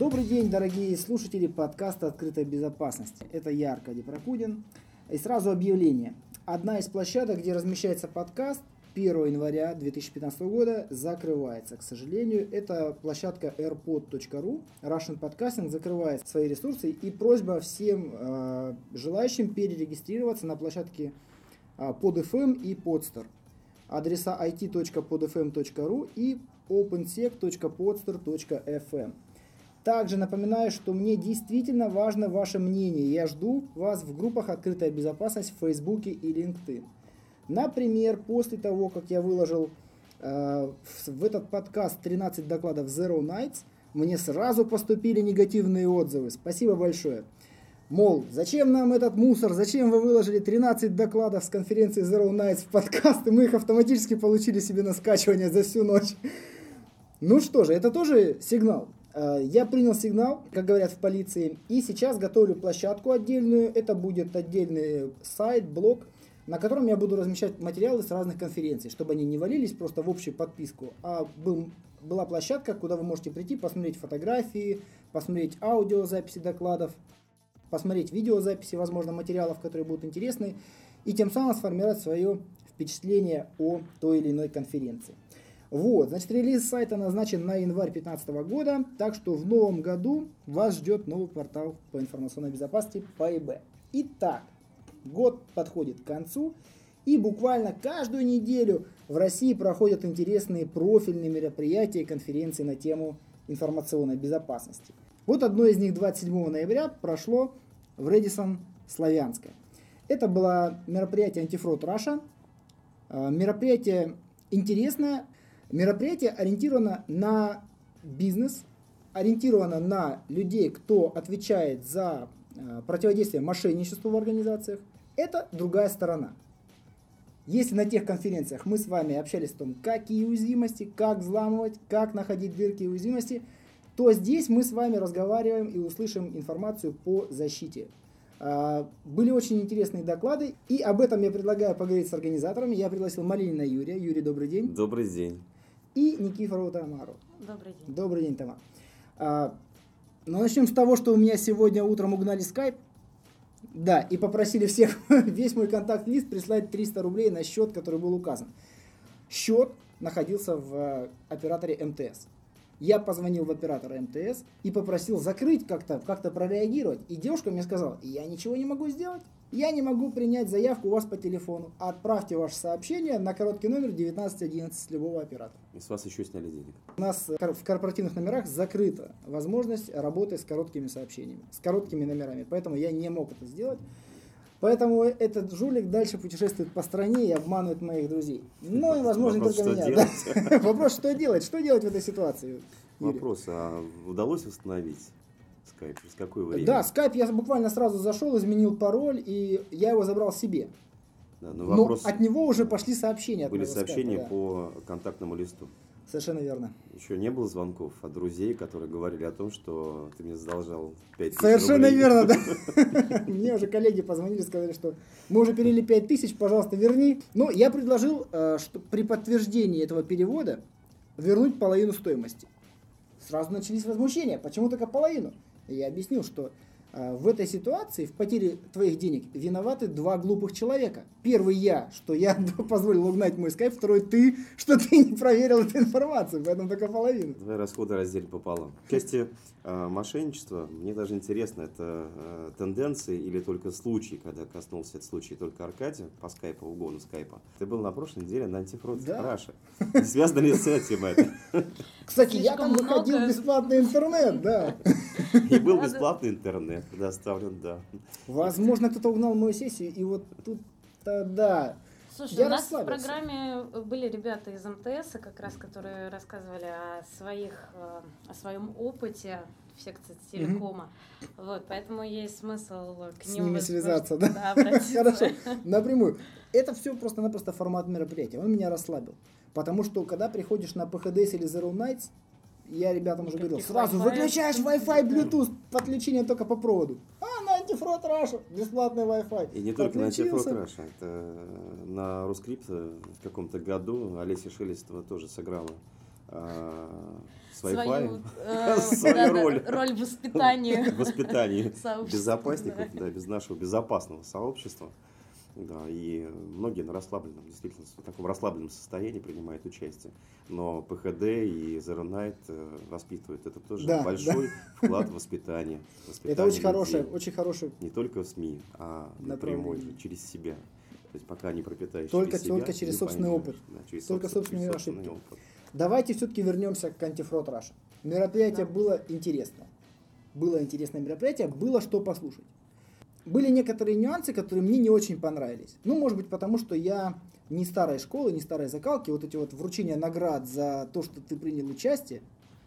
Добрый день, дорогие слушатели подкаста «Открытая безопасность». Это я, Аркадий Прокудин. И сразу объявление. Одна из площадок, где размещается подкаст, 1 января 2015 года закрывается. К сожалению, это площадка airpod.ru. Russian Podcasting закрывает свои ресурсы. И просьба всем э, желающим перерегистрироваться на площадке э, PodFM и Podster. Адреса it.podfm.ru и opensec.podster.fm. Также напоминаю, что мне действительно важно ваше мнение. Я жду вас в группах «Открытая безопасность» в Фейсбуке и LinkedIn. Например, после того, как я выложил э, в этот подкаст 13 докладов Zero Nights, мне сразу поступили негативные отзывы. Спасибо большое. Мол, зачем нам этот мусор, зачем вы выложили 13 докладов с конференции Zero Nights в подкаст, и мы их автоматически получили себе на скачивание за всю ночь. Ну что же, это тоже сигнал. Э, я принял сигнал, как говорят в полиции, и сейчас готовлю площадку отдельную. Это будет отдельный сайт, блог, на котором я буду размещать материалы с разных конференций, чтобы они не валились просто в общую подписку, а был, была площадка, куда вы можете прийти, посмотреть фотографии, посмотреть аудиозаписи докладов, посмотреть видеозаписи, возможно, материалов, которые будут интересны, и тем самым сформировать свое впечатление о той или иной конференции. Вот, значит, релиз сайта назначен на январь 2015 года, так что в новом году вас ждет новый портал по информационной безопасности ПАИБ. Итак, год подходит к концу, и буквально каждую неделю в России проходят интересные профильные мероприятия и конференции на тему информационной безопасности. Вот одно из них 27 ноября прошло в Редисон Славянское. Это было мероприятие Антифрод Раша. Э, мероприятие интересное, Мероприятие ориентировано на бизнес, ориентировано на людей, кто отвечает за э, противодействие мошенничеству в организациях. Это другая сторона. Если на тех конференциях мы с вами общались о том, какие уязвимости, как взламывать, как находить дырки и уязвимости, то здесь мы с вами разговариваем и услышим информацию по защите. А, были очень интересные доклады, и об этом я предлагаю поговорить с организаторами. Я пригласил Малинина Юрия. Юрий, добрый день. Добрый день и Никифорову Тамару. Добрый день. Добрый день, Тамара. А, ну, начнем с того, что у меня сегодня утром угнали скайп. Да, и попросили всех, весь мой контакт-лист прислать 300 рублей на счет, который был указан. Счет находился в э, операторе МТС. Я позвонил в оператора МТС и попросил закрыть как-то, как-то прореагировать. И девушка мне сказала, я ничего не могу сделать. Я не могу принять заявку у вас по телефону. Отправьте ваше сообщение на короткий номер 1911 с любого оператора. И с вас еще сняли денег. У нас в корпоративных номерах закрыта возможность работы с короткими сообщениями, с короткими номерами. Поэтому я не мог это сделать. Поэтому этот жулик дальше путешествует по стране и обманывает моих друзей. Ну и, возможно, Вопрос, только меня. Да? Вопрос, что делать? Что делать в этой ситуации? Юрий? Вопрос, а удалось восстановить скайп? Через какое время? Да, скайп я буквально сразу зашел, изменил пароль, и я его забрал себе. Да, но, вопрос... но от него уже пошли сообщения. Были сообщения скайпа, да. по контактному листу. Совершенно верно. Еще не было звонков от друзей, которые говорили о том, что ты мне задолжал 5 тысяч Совершенно рублей. верно, да. Мне уже коллеги позвонили, сказали, что мы уже перевели 5 тысяч, пожалуйста, верни. Но я предложил, э, что при подтверждении этого перевода вернуть половину стоимости. Сразу начались возмущения. Почему только половину? Я объяснил, что в этой ситуации, в потере твоих денег, виноваты два глупых человека. Первый я, что я позволил угнать мой скайп, второй ты, что ты не проверил эту информацию, поэтому только половину. Давай расходы разделим пополам. В части э, мошенничества, мне даже интересно, это э, тенденции или только случаи, когда коснулся этот случай только Аркадия по скайпу, угону скайпа. Ты был на прошлой неделе на антифрод да? Раша. Связано ли с этим это? Кстати, я там выходил бесплатный интернет, да. И был бесплатный интернет предоставлен, да. Возможно, кто-то угнал мою сессию, и вот тут-то да. Слушай, я у нас в программе были ребята из МТС, как раз, которые рассказывали о своих, э, о своем опыте в секции телекома. Mm-hmm. Вот, поэтому есть смысл к ним С ними связаться, да? да Хорошо, напрямую. Это все просто-напросто формат мероприятия. Он меня расслабил. Потому что, когда приходишь на PHDays или Zero Nights, я ребятам уже говорил, сразу выключаешь Wi-Fi, Bluetooth, подключение только по проводу. А, на AntiFraud Russia, бесплатный Wi-Fi. И не только на AntiFraud Russia, это э, на РусКрипто в каком-то году Олеся Шелестова тоже сыграла с Wi-Fi, э, свою роль. Роль воспитания. Воспитания безопасников, да, без нашего безопасного сообщества. Да, и многие на расслабленном, действительно, в таком расслабленном состоянии принимают участие. Но ПХД и Zero Night э, воспитывают. Это тоже да, большой да. вклад в воспитание. воспитание Это очень хорошее, очень хорошее. Не только в СМИ, а напрямую, через себя. То есть пока не пропитаешь только, через себя, только через собственный поймешь. опыт. Да, через только собственный, собственные ошибки. Опыт. Давайте все-таки вернемся к антифрод Раша. Мероприятие да. было интересно. Было интересное мероприятие, было что послушать. Были некоторые нюансы, которые мне не очень понравились. Ну, может быть, потому что я не старой школы, не старой закалки. Вот эти вот вручения наград за то, что ты принял участие,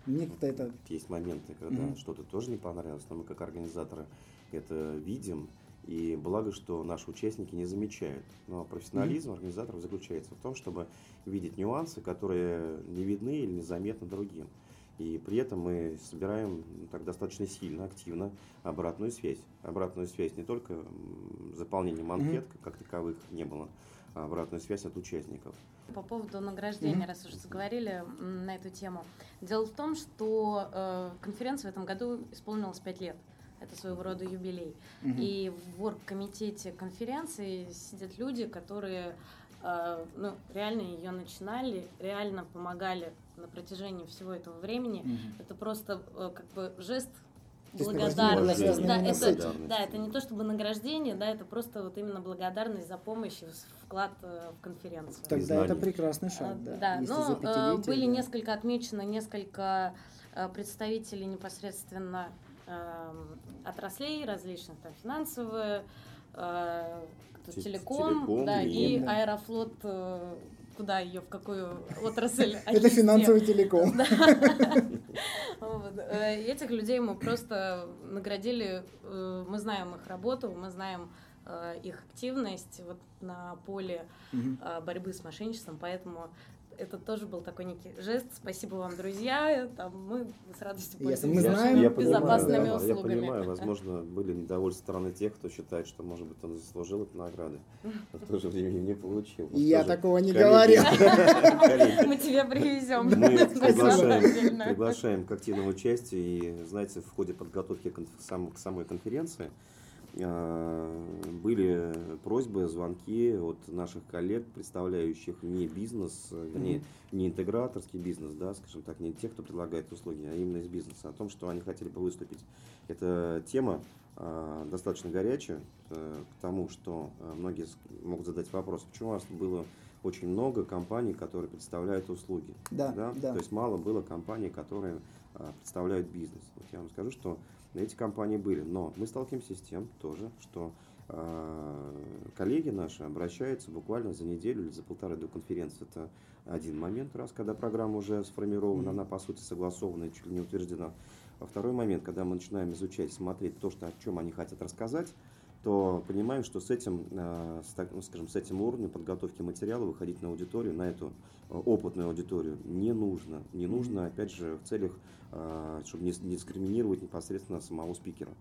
мне как-то это... Есть моменты, когда mm-hmm. что-то тоже не понравилось, но мы как организаторы это видим. И благо, что наши участники не замечают. Но профессионализм mm-hmm. организаторов заключается в том, чтобы видеть нюансы, которые не видны или незаметны другим. И при этом мы собираем так достаточно сильно, активно обратную связь. Обратную связь не только заполнением анкет, mm-hmm. как таковых не было, а обратную связь от участников. По поводу награждения, mm-hmm. раз уже заговорили на эту тему. Дело в том, что э, конференция в этом году исполнилась 5 лет. Это своего рода юбилей. Mm-hmm. И в оргкомитете конференции сидят люди, которые ну, реально ее начинали, реально помогали на протяжении всего этого времени. Mm-hmm. Это просто э, как бы жест благодарности. Да, это, да, это не то чтобы награждение, да, это просто вот именно благодарность за помощь и вклад э, в конференцию. Тогда это прекрасный шаг, а, да. Да, но ну, э, были несколько отмечено, несколько представителей непосредственно эм, отраслей различных, там финансовые, телеком, телеком да, и, и Аэрофлот куда ее, в какую отрасль. Это финансовый телеком. Э, этих людей мы просто наградили, э, мы знаем их работу, мы знаем э, их активность вот на поле борьбы с мошенничеством, поэтому это тоже был такой некий жест. Спасибо вам, друзья. Там мы с радостью пользуемся мы знаем, я безопасными понимаю, услугами. Я понимаю, возможно, были недовольны стороны тех, кто считает, что, может быть, он заслужил эту награду, но в то же время не получил. Я такого не говорил. Мы тебя привезем. Мы приглашаем к активному участию. И, знаете, в ходе подготовки к самой конференции были просьбы, звонки от наших коллег, представляющих не бизнес, вернее, mm-hmm. не интеграторский бизнес, да, скажем так, не тех, кто предлагает услуги, а именно из бизнеса, о том, что они хотели бы выступить. Эта тема э, достаточно горячая, э, к тому, что э, многие могут задать вопрос, почему у вас было очень много компаний, которые представляют услуги. Да, да? да. То есть мало было компаний, которые э, представляют бизнес. Вот я вам скажу, что эти компании были. Но мы сталкиваемся с тем тоже, что э, коллеги наши обращаются буквально за неделю или за полторы до конференции. Это один момент, раз, когда программа уже сформирована, mm-hmm. она по сути согласована и чуть ли не утверждена. А второй момент, когда мы начинаем изучать, смотреть то, что, о чем они хотят рассказать, то понимаем, что с этим, э, с, ну, скажем, с этим уровнем подготовки материала выходить на аудиторию, на эту э, опытную аудиторию не нужно. Не нужно, опять же, в целях, э, чтобы не дискриминировать непосредственно самого спикера.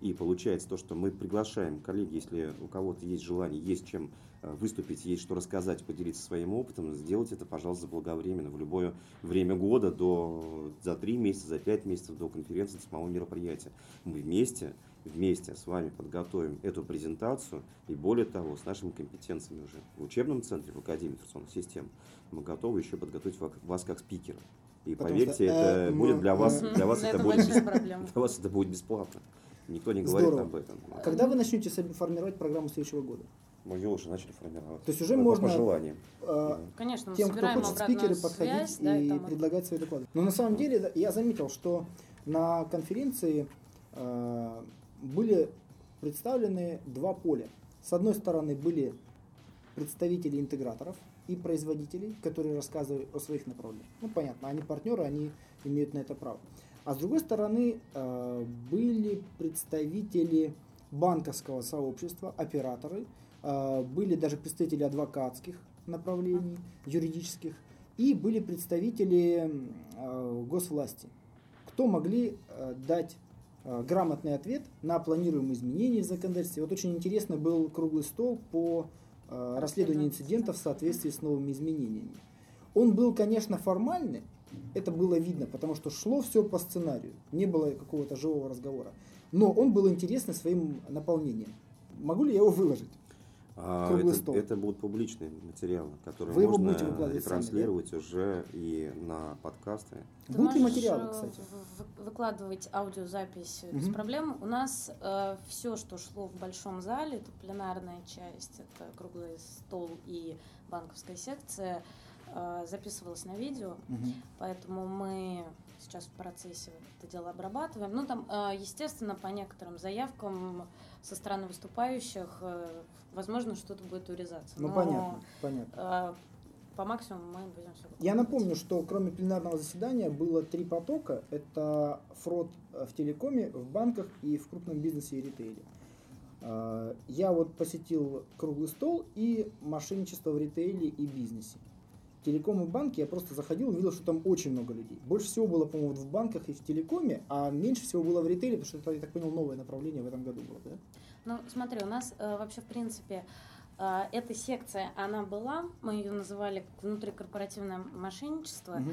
И получается то, что мы приглашаем коллеги, если у кого-то есть желание, есть чем выступить, есть что рассказать, поделиться своим опытом, сделать это, пожалуйста, заблаговременно, в любое время года, до, за три месяца, за пять месяцев до конференции, самого мероприятия. Мы вместе вместе с вами подготовим эту презентацию и более того, с нашими компетенциями уже в учебном центре, в Академии информационных систем, мы готовы еще подготовить вас как спикера. И Потому поверьте, что, это э, будет для вас, для вас это, будет, для вас это будет бесплатно. Никто не говорит Здорово. об этом. Когда вы начнете формировать программу следующего года? Мы ее уже начали формировать. То есть уже по, можно по желанию. Э, Конечно, тем, кто хочет спикеры, подходить связь, и да, предлагать свои доклады. Но на самом деле я заметил, что на конференции э, были представлены два поля. С одной стороны были представители интеграторов и производителей, которые рассказывали о своих направлениях. Ну, понятно, они партнеры, они имеют на это право. А с другой стороны э, были представители банковского сообщества, операторы, э, были даже представители адвокатских направлений, юридических, и были представители э, госвласти, кто могли дать грамотный ответ на планируемые изменения в законодательстве. Вот очень интересно был круглый стол по э, расследованию инцидентов в соответствии с новыми изменениями. Он был, конечно, формальный, это было видно, потому что шло все по сценарию, не было какого-то живого разговора. Но он был интересный своим наполнением. Могу ли я его выложить? А, это, стол. это будут публичные материалы, которые Вы можно ретранслировать сами, да? уже и на подкасты. Ты будут ли материалы, э, кстати? Выкладывать аудиозапись угу. без проблем. У нас э, все, что шло в большом зале, это пленарная часть, это круглый стол и банковская секция, э, записывалось на видео, угу. поэтому мы сейчас в процессе это дело обрабатываем. Ну, там, э, естественно, по некоторым заявкам со стороны выступающих, э, возможно, что-то будет урезаться. Ну, Но, понятно, понятно. Э, по максимуму мы будем все Я напомню, что кроме пленарного заседания было три потока. Это фрод в телекоме, в банках и в крупном бизнесе и ритейле. Я вот посетил круглый стол и мошенничество в ритейле и бизнесе. Телеком и банки я просто заходил и видел, что там очень много людей. Больше всего было, по-моему, в банках и в телекоме, а меньше всего было в ритейле, потому что это, я так понял, новое направление в этом году было, да? Ну, смотри, у нас э, вообще, в принципе, э, эта секция, она была, мы ее называли внутрикорпоративное мошенничество. Угу.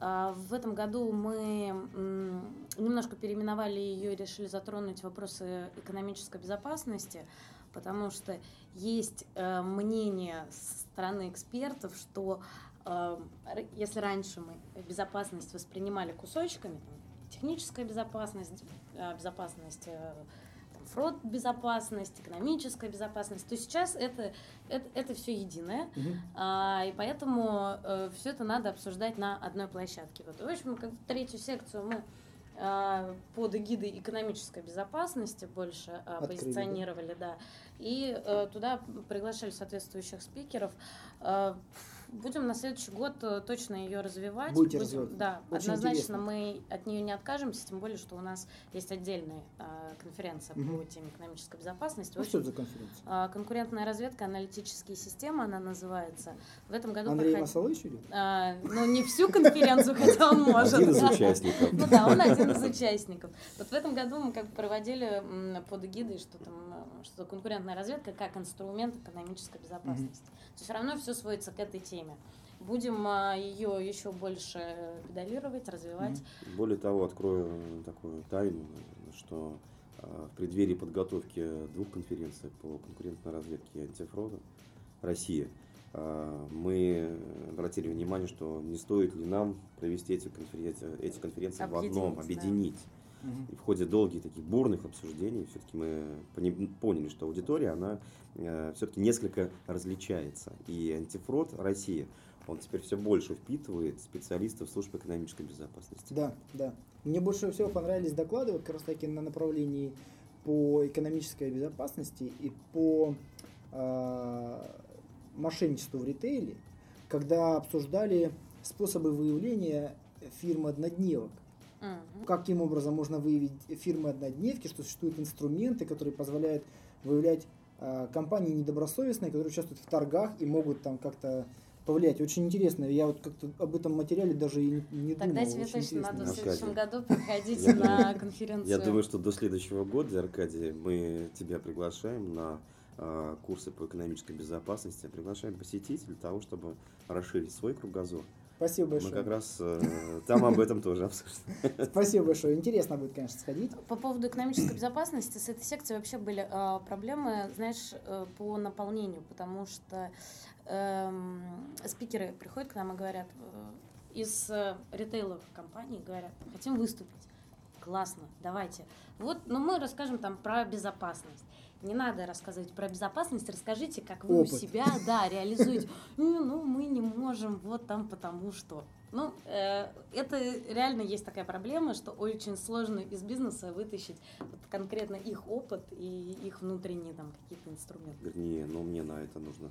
Э, в этом году мы м, немножко переименовали ее и решили затронуть вопросы экономической безопасности, потому что есть э, мнение со стороны экспертов, что Эм, если раньше мы безопасность воспринимали кусочками, техническая безопасность, э, безопасность э, фрод безопасность, экономическая безопасность, то сейчас это, это, это все единое, угу. а, и поэтому э, все это надо обсуждать на одной площадке. Вот, в общем, как третью секцию мы а, под эгидой экономической безопасности больше Открыли, позиционировали, да, и а, туда приглашали соответствующих спикеров. А, будем на следующий год э, точно ее развивать. Будете будем, развивать. Да, Очень однозначно интересно. мы от нее не откажемся, тем более, что у нас есть отдельная а, конференция угу. по теме экономической безопасности. Ну, что это за конференция? А, конкурентная разведка, аналитические системы, она называется. В этом году Андрей проход... Масалович идет? А, ну, не всю конференцию, хотя он может. Один из участников. Ну да, он один из участников. Вот в этом году мы как бы проводили под эгидой, что там, что конкурентная разведка как инструмент экономической безопасности. Все равно все сводится к этой теме. Будем а, ее еще больше педалировать, развивать. Более того, открою такую тайну, что а, в преддверии подготовки двух конференций по конкурентной разведке и антифрода Россия а, мы обратили внимание, что не стоит ли нам провести эти конференции, эти конференции в одном, объединить. Да. И в ходе долгих таких бурных обсуждений все-таки мы поняли, что аудитория, она э, все-таки несколько различается. И антифрод России, он теперь все больше впитывает специалистов службы экономической безопасности. Да, да. Мне больше всего понравились доклады вот как раз таки на направлении по экономической безопасности и по э, мошенничеству в ритейле, когда обсуждали способы выявления фирм-однодневок. Угу. Каким образом можно выявить фирмы однодневки, что существуют инструменты, которые позволяют выявлять э, компании недобросовестные, которые участвуют в торгах и могут там как-то повлиять. Очень интересно. Я вот как-то об этом материале даже и не Тогда думал. тебе Очень точно надо в следующем году приходить на конференцию. Я думаю, что до следующего года, Аркадий, мы тебя приглашаем на а, курсы по экономической безопасности, приглашаем посетить для того, чтобы расширить свой кругозор. Спасибо большое. Мы как раз э, там об этом тоже обсуждаем. Спасибо большое. Интересно будет, конечно, сходить. По поводу экономической безопасности с этой секцией вообще были э, проблемы, знаешь, э, по наполнению, потому что э, спикеры приходят к нам и говорят, э, из э, ритейловых компаний говорят, хотим выступить. Классно, давайте. Вот, но ну, мы расскажем там про безопасность не надо рассказывать про безопасность, расскажите, как вы Опыт. у себя, да, реализуете. Ну, ну, мы не можем, вот там потому что. Ну, э, это реально есть такая проблема, что очень сложно из бизнеса вытащить вот конкретно их опыт и их внутренние там какие-то инструменты. Вернее, но мне на это нужно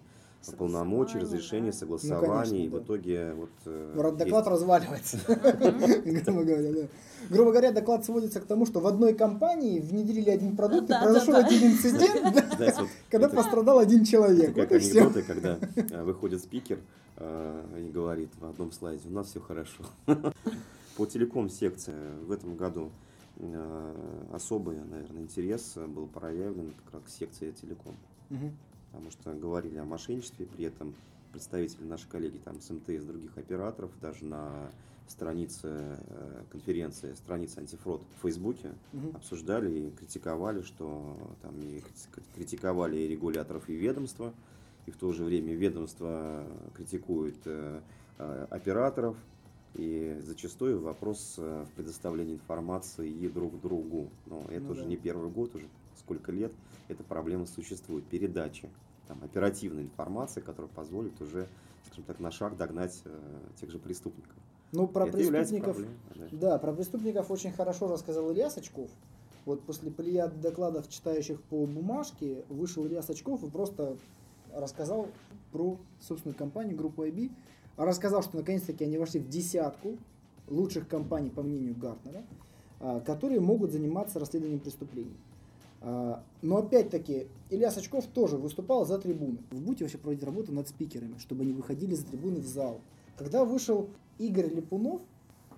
полномочий, разрешения, да. согласования, ну, конечно, и да. в итоге вот... Э, доклад есть... разваливается, грубо говоря, да. Грубо говоря, доклад сводится к тому, что в одной компании внедрили один продукт, и произошел один инцидент, когда пострадал один человек. Это как анекдоты, когда э, выходит спикер э, и говорит в одном слайде, у нас все хорошо. По телеком-секции в этом году э, особый, наверное, интерес был проявлен как раз к секции телеком потому что говорили о мошенничестве, при этом представители, наши коллеги там с МТС, других операторов, даже на странице э, конференции, странице антифрод в Фейсбуке угу. обсуждали и критиковали, что там и критиковали и регуляторов, и ведомства, и в то же время ведомство критикует э, э, операторов, и зачастую вопрос в предоставлении информации и друг другу. Но это ну, уже да. не первый год, уже сколько лет эта проблема существует. Передачи там, оперативной информации, которая позволит уже, скажем так, на шаг догнать э, тех же преступников. Ну, про это преступников, да, про преступников очень хорошо рассказал Илья Сачков. Вот после плеяд докладов, читающих по бумажке, вышел Илья Сачков и просто рассказал про собственную компанию, группу IB. Рассказал, что наконец-таки они вошли в десятку лучших компаний, по мнению Гартнера, а, которые могут заниматься расследованием преступлений. А, но опять-таки, Илья Сачков тоже выступал за трибуны. В Буте вообще проводить работу над спикерами, чтобы они выходили за трибуны в зал. Когда вышел Игорь Липунов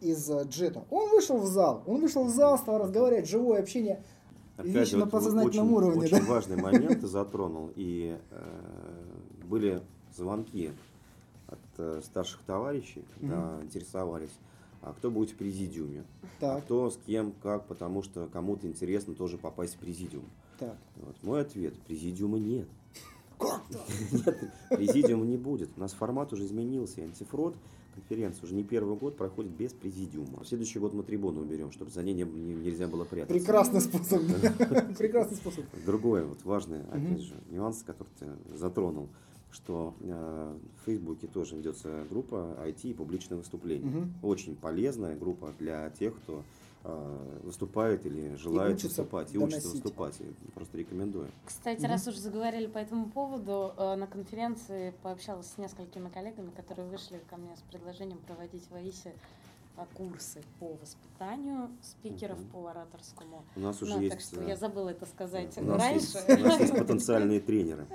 из э, Джета. Он вышел в зал, он вышел в зал, стал разговаривать, живое общение, Опять лично вот подсознательном очень, уровне. Очень да? важный момент ты затронул. И э, были звонки от э, старших товарищей, когда mm-hmm. интересовались, а кто будет в президиуме, а так. а кто с кем, как, потому что кому-то интересно тоже попасть в президиум. Так. Вот. Мой ответ, президиума нет. Как Нет, президиума не будет. У нас формат уже изменился. Антифрод конференция уже не первый год проходит без президиума. В следующий год мы трибуну уберем, чтобы за ней не, не, нельзя было прятаться. Прекрасный способ. Прекрасный способ. Другой, вот важный, опять же, нюанс, который ты затронул что э, в Фейсбуке тоже ведется группа IT и публичное выступление. Угу. Очень полезная группа для тех, кто э, выступает или желает и выступать, и доносить. учится выступать. Я просто рекомендую. Кстати, угу. раз уже заговорили по этому поводу, э, на конференции пообщалась с несколькими коллегами, которые вышли ко мне с предложением проводить в АИСе курсы по воспитанию спикеров угу. по ораторскому. У нас уже ну, есть. Так что я забыла это сказать у раньше. Есть, у нас есть потенциальные тренеры.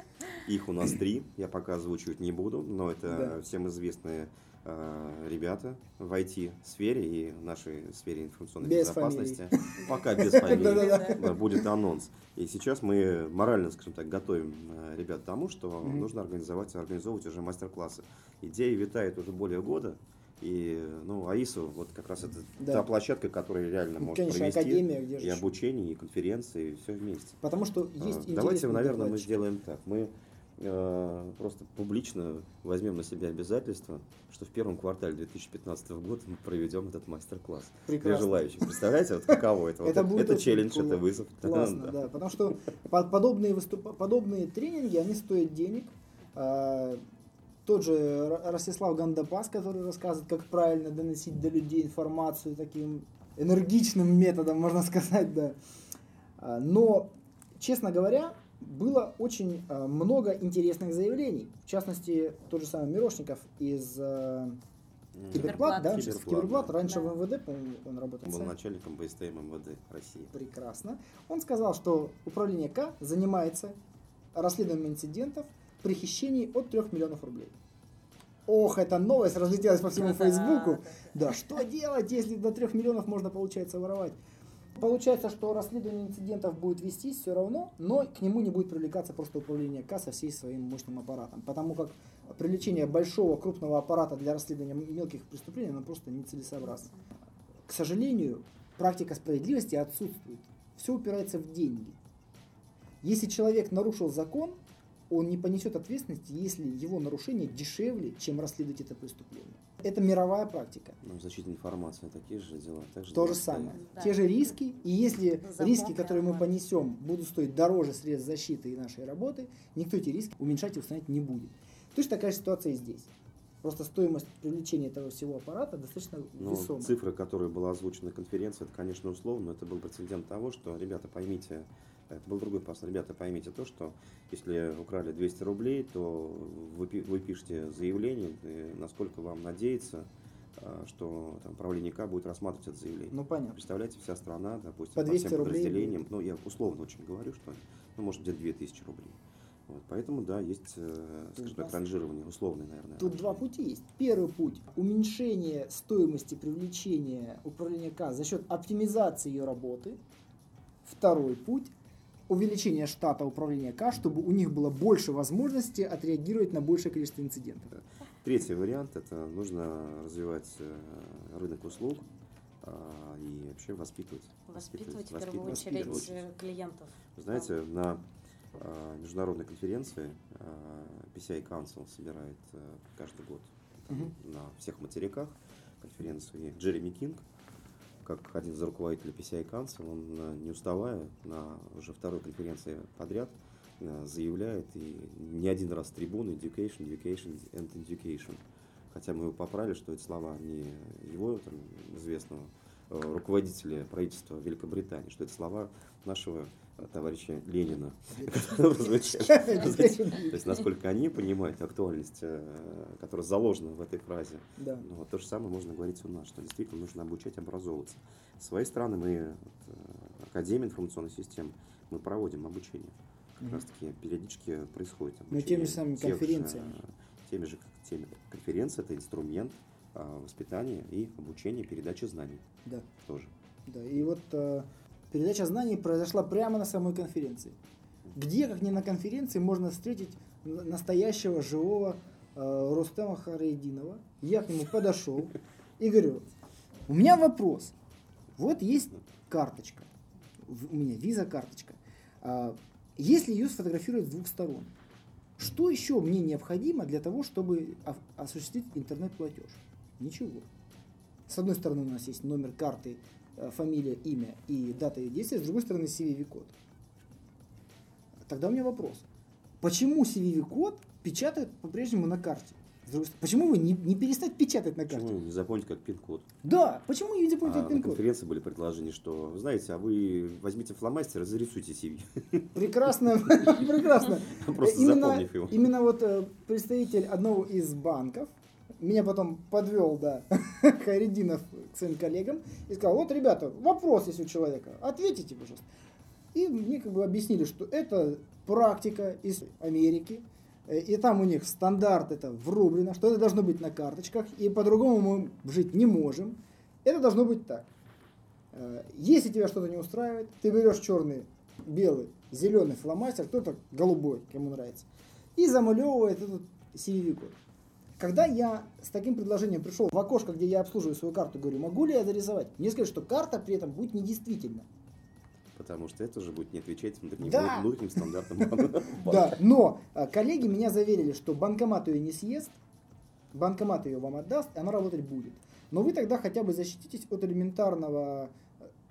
Их у нас три. Я пока озвучивать не буду, но это да. всем известные э, ребята в IT-сфере и в нашей сфере информационной без безопасности. Фамилий. Пока без фамилии. Будет анонс. И сейчас мы морально, скажем так, готовим э, ребят к тому, что нужно организовать, организовывать уже мастер-классы. Идея витает уже более года. И, ну, АИСу, вот как раз это да. та площадка, которая реально может Конечно, провести академия, где и обучение, и конференции, и все вместе. Потому что есть а, Давайте, наверное, мы сделаем так. Мы э, просто публично возьмем на себя обязательство, что в первом квартале 2015 года мы проведем этот мастер-класс для желающих. Представляете, вот каково это? Это, вот, это челлендж, это вызов. Классно, да. Потому что подобные, тренинги, они стоят денег. Тот же Ростислав Гандапас, который рассказывает, как правильно доносить до людей информацию таким энергичным методом, можно сказать, да. А, но, честно говоря, было очень а, много интересных заявлений. В частности, тот же самый Мирошников из а, CyberPlat, да? CyberPlat, CyberPlat. Раньше да. в МВД, по-моему, он работал. Он был начальником БСТМ МВД России. Прекрасно. Он сказал, что управление К занимается расследованием инцидентов – при хищении от 3 миллионов рублей. Ох, эта новость разлетелась по всему Фейсбуку. Да, что делать, если до 3 миллионов можно, получается, воровать? Получается, что расследование инцидентов будет вестись все равно, но к нему не будет привлекаться просто управление К со всей своим мощным аппаратом. Потому как привлечение большого крупного аппарата для расследования мелких преступлений, оно просто нецелесообразно. К сожалению, практика справедливости отсутствует. Все упирается в деньги. Если человек нарушил закон, он не понесет ответственности, если его нарушение дешевле, чем расследовать это преступление. Это мировая практика. Ну, защита информации, такие же дела. Так же То же самое. Да. Те же риски, и если Закон риски, которые мы понесем, будут стоить дороже средств защиты и нашей работы, никто эти риски уменьшать и устранять не будет. Точно такая ситуация и здесь. Просто стоимость привлечения этого всего аппарата достаточно ну, весомая. Цифра, которая была озвучена на конференции, это, конечно, условно, но это был прецедент того, что, ребята, поймите, это был другой посыл. Ребята, поймите то, что если украли 200 рублей, то вы, вы пишете заявление, насколько вам надеяться, а, что там, правление К будет рассматривать это заявление. Ну, понятно. Представляете, вся страна, допустим, по, 200 по всем подразделениям, ну, я условно очень говорю, что, ну, может, где-то 2000 рублей. Вот, поэтому, да, есть, э, скажем так, ранжирование, условное, наверное. Тут два пути есть. Первый путь – уменьшение стоимости привлечения управления К за счет оптимизации ее работы. Второй путь увеличение штата управления К, чтобы у них было больше возможности отреагировать на большее количество инцидентов. Третий вариант – это нужно развивать э, рынок услуг а, и вообще воспитывать. Воспитывать, в первую очередь, очередь клиентов. знаете, на а, международной конференции а, PCI Council собирает каждый год угу. на всех материках конференцию. И Джереми Кинг, как один из руководителей PCI Council, он не уставая на уже второй конференции подряд – Э, заявляет и не один раз трибуны education, education and education. Хотя мы его поправили, что эти слова не его там, известного э, руководителя правительства Великобритании, что это слова нашего э, товарища Ленина. То есть, насколько они понимают актуальность, которая заложена в этой фразе. Ну, то же самое можно говорить у нас, что действительно нужно обучать, образовываться. С своей стороны, мы, Академия информационной системы, мы проводим обучение как раз таки периодически происходит. Но теми же самыми конференциями. Же, теми же теми. Конференция это инструмент воспитания и обучения, передачи знаний. Да. Тоже. Да, и вот передача знаний произошла прямо на самой конференции. Где, как ни на конференции, можно встретить настоящего живого э, Рустема Харейдинова. Я к нему подошел и говорю, у меня вопрос. Вот есть карточка, у меня виза-карточка. А, если ее сфотографировать с двух сторон, что еще мне необходимо для того, чтобы осуществить интернет-платеж? Ничего. С одной стороны у нас есть номер карты, фамилия, имя и дата ее действия, с другой стороны CVV-код. Тогда у меня вопрос. Почему CVV-код печатают по-прежнему на карте? Почему вы не, не перестать печатать на карте? Почему не запомнить как пин-код? Да, почему не запомнить а как пин-код? На конференции были предложения, что, знаете, а вы возьмите фломастер и зарисуйте CV. Прекрасно, прекрасно. Просто именно, его. Именно вот э, представитель одного из банков, меня потом подвел, да, Хайрединов к своим коллегам и сказал, вот, ребята, вопрос есть у человека, ответите, пожалуйста. И мне как бы объяснили, что это практика из Америки, Э, и там у них стандарт это врублено, что это должно быть на карточках, и по-другому мы жить не можем. Это должно быть так. Э, если тебя что-то не устраивает, ты берешь черный, белый, зеленый фломастер, кто-то голубой, кому нравится, и замалевывает этот CVV-код. Когда я с таким предложением пришел в окошко, где я обслуживаю свою карту, говорю, могу ли я зарисовать? Мне сказали, что карта при этом будет недействительна потому что это уже будет не отвечать внутренним, да. внутренним стандартам Да, но а, коллеги меня заверили, что банкомат ее не съест, банкомат ее вам отдаст, и она работать будет. Но вы тогда хотя бы защититесь от элементарного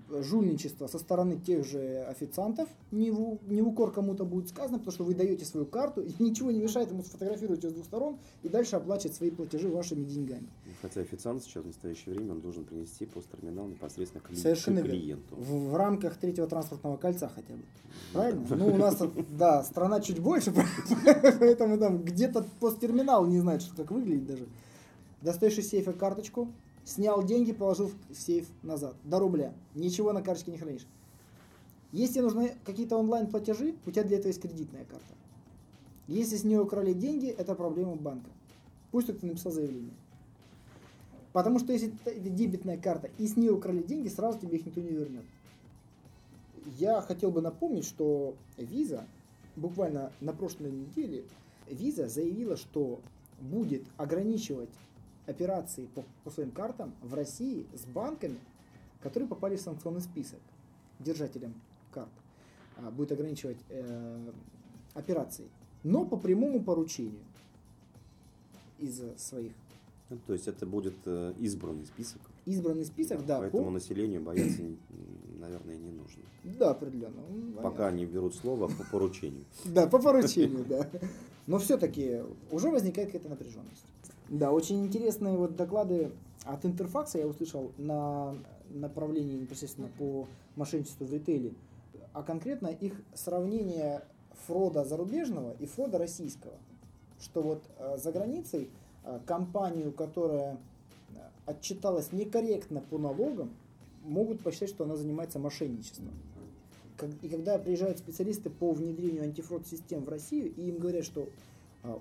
жульничество со стороны тех же официантов, не в, не в укор кому-то будет сказано, потому что вы даете свою карту, и ничего не мешает ему сфотографировать ее с двух сторон и дальше оплачивать свои платежи вашими деньгами. Хотя официант сейчас в настоящее время он должен принести посттерминал непосредственно к, Совершенно к клиенту. В, в рамках третьего транспортного кольца хотя бы. Правильно? Ну, у нас, да, страна чуть больше, поэтому там где-то посттерминал не знает, что как выглядит даже. Достаешь из сейфа карточку, Снял деньги, положил в сейф назад. До рубля. Ничего на карточке не хранишь. Если нужны какие-то онлайн-платежи, у тебя для этого есть кредитная карта. Если с нее украли деньги, это проблема банка. Пусть ты написал заявление. Потому что если это дебетная карта и с нее украли деньги, сразу тебе их никто не вернет. Я хотел бы напомнить, что Visa буквально на прошлой неделе Visa заявила, что будет ограничивать операции по, по своим картам в России с банками, которые попали в санкционный список держателям карт. А, будет ограничивать э, операции, но по прямому поручению из своих. Ну, то есть это будет э, избранный список. Избранный список, да. Поэтому по... населению бояться, наверное, не нужно. Да, определенно. Пока они берут слово по поручению. Да, по поручению, да. Но все-таки уже возникает какая-то напряженность. Да, очень интересные вот доклады от Интерфакса я услышал на направлении непосредственно по мошенничеству в ритейле, а конкретно их сравнение фрода зарубежного и фрода российского. Что вот э, за границей э, компанию, которая э, отчиталась некорректно по налогам, могут посчитать, что она занимается мошенничеством. И когда приезжают специалисты по внедрению антифрод-систем в Россию, и им говорят, что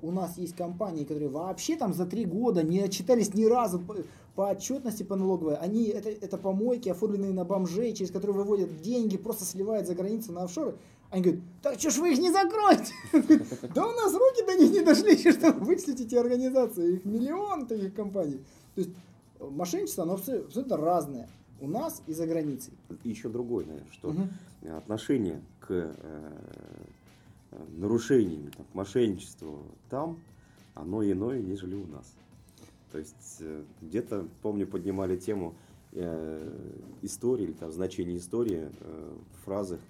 у нас есть компании, которые вообще там за три года не отчитались ни разу по, по отчетности по налоговой. Они, это, это помойки, оформленные на бомжей, через которые выводят деньги, просто сливают за границу на офшоры. Они говорят, так что ж вы их не закроете? Да у нас руки до них не дошли, чтобы вычислить эти организации. Их миллион таких компаний. То есть мошенничество, оно абсолютно разное. У нас и за границей. И еще другое, наверное, что отношение к э, нарушениям, к мошенничеству там, оно иное, нежели у нас. То есть э, где-то, помню, поднимали тему истории или там значение истории э, в фразах,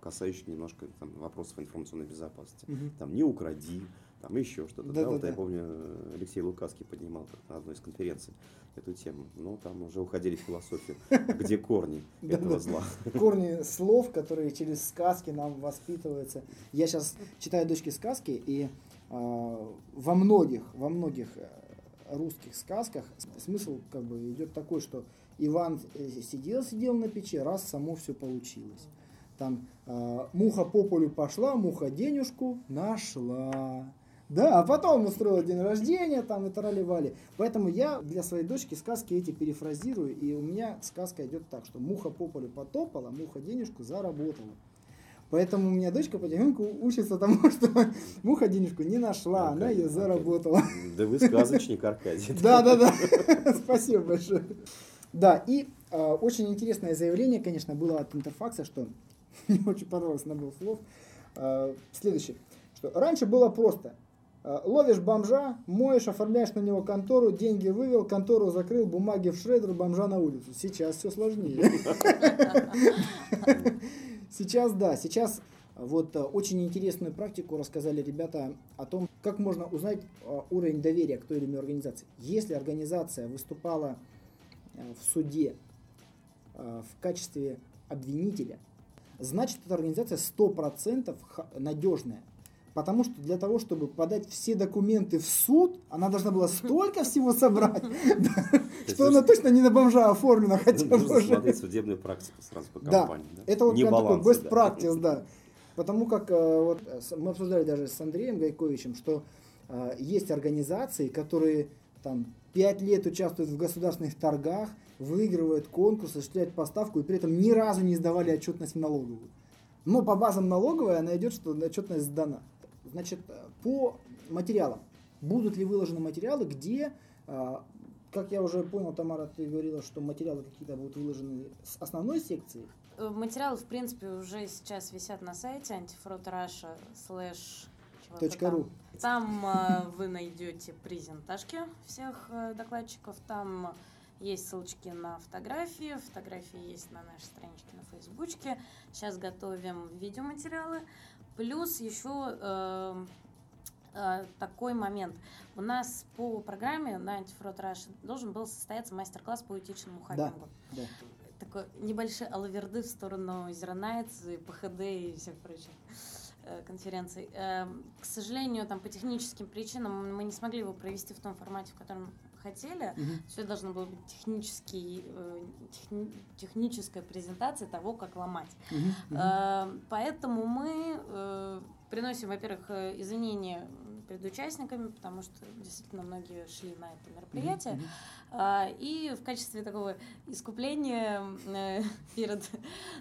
касающихся немножко там, вопросов информационной безопасности. Угу. Там не укради, там еще что-то. Да, да, вот да. я помню, Алексей Лукаский поднимал на одной из конференций эту тему. Но там уже уходили в философию, где корни этого зла. Корни слов, которые через сказки нам воспитываются. Я сейчас читаю дочки сказки, и а, во многих, во многих русских сказках смысл как бы идет такой, что Иван э, сидел, сидел на печи, раз само все получилось. Там э, муха по полю пошла, муха денежку нашла. Да, а потом устроил день рождения, там и тараливали. Поэтому я для своей дочки сказки эти перефразирую, и у меня сказка идет так, что муха по полю потопала, муха денежку заработала. Поэтому у меня дочка потихоньку учится тому, что муха денежку не нашла, Аркадий, она ее заработала. Да вы сказочник, Аркадий. Да, да, да. Спасибо большое. Да, и э, очень интересное заявление, конечно, было от Интерфакса, что мне очень понравилось набор слов. Э, следующее, что раньше было просто. Э, ловишь бомжа, моешь, оформляешь на него контору, деньги вывел, контору закрыл, бумаги в шредер, бомжа на улицу. Сейчас все сложнее. Сейчас да, сейчас вот очень интересную практику рассказали ребята о том, как можно узнать уровень доверия к той или иной организации. Если организация выступала в суде в качестве обвинителя, значит эта организация 100% надежная. Потому что для того, чтобы подать все документы в суд, она должна была столько всего собрать, что она точно не на бомжа оформлена хотя бы уже. смотреть судебную практику сразу по компании. Это вот прям такой best practice, да. Потому как э, вот, мы обсуждали даже с Андреем Гайковичем, что э, есть организации, которые там пять лет участвуют в государственных торгах, выигрывают конкурсы, осуществляют поставку и при этом ни разу не сдавали отчетность в налоговую. Но по базам налоговой она идет, что отчетность сдана. Значит, по материалам. Будут ли выложены материалы, где, а, как я уже понял, Тамара, ты говорила, что материалы какие-то будут выложены с основной секции? Э, материалы, в принципе, уже сейчас висят на сайте антифрод.раша слэш .ру. Там э, вы найдете презентажки всех э, докладчиков, там есть ссылочки на фотографии, фотографии есть на нашей страничке на Фейсбучке. Сейчас готовим видеоматериалы. Плюс еще э, э, такой момент. У нас по программе на Антифрод Rush должен был состояться мастер-класс по этичному хакингу. Да, да. Такой небольшой алаверды в сторону Зеронайтс и ПХД и всех прочих конференций. Э, к сожалению, там по техническим причинам мы не смогли его провести в том формате, в котором хотели. Угу. Все должно было быть технический, э, техни, техническая презентация того, как ломать. Угу. Э, поэтому мы э, приносим, во-первых, извинения перед участниками, потому что действительно многие шли на это мероприятие. Mm-hmm. И в качестве такого искупления перед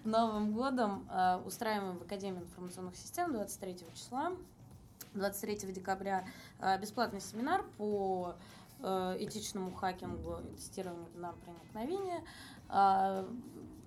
Новым годом устраиваем в Академии информационных систем 23 числа, 23 декабря бесплатный семинар по Э, этичному хакингу и тестированию на проникновение.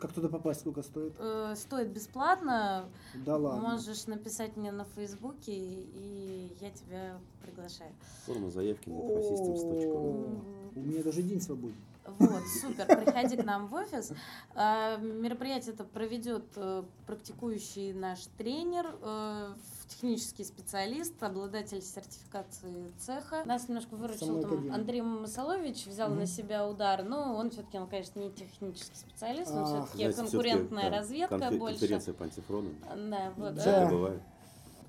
Как туда попасть, сколько стоит? Э, стоит бесплатно. Да ладно. Можешь написать мне на Фейсбуке, и я тебя приглашаю. Форма заявки на infosystems.ru. У меня даже день свободен. Вот, супер, приходи к нам в офис. А, мероприятие это проведет э, практикующий наш тренер, э, технический специалист, обладатель сертификации цеха. Нас немножко выручил там, Андрей Масолович, взял угу. на себя удар, но он все-таки, он, конечно, не технический специалист, он все-таки конкурентная все разведка конфер- больше. Конференция по антифрону. Да, вот. Да. бывает.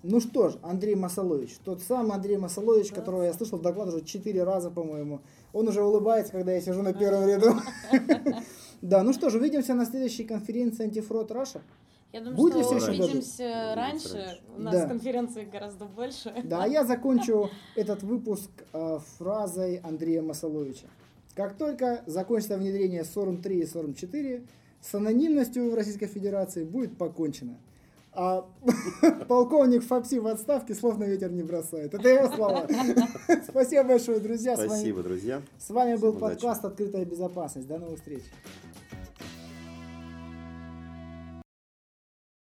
Ну что ж, Андрей Масолович, тот самый Андрей Масолович, да. которого я слышал доклад уже четыре раза, по-моему. Он уже улыбается, когда я сижу на первом ряду. Да, ну что ж, увидимся на следующей конференции Антифрод Раша. Я думаю, Будет что увидимся раньше. У нас да. конференции гораздо больше. Да, а я закончу этот выпуск э, фразой Андрея Масоловича. Как только закончится внедрение SORM 3 и SORM 4, с анонимностью в Российской Федерации будет покончено. А полковник Фапси в отставке слов на ветер не бросает. Это его слова. Спасибо большое, друзья. Спасибо, друзья. С вами был подкаст «Открытая безопасность». До новых встреч.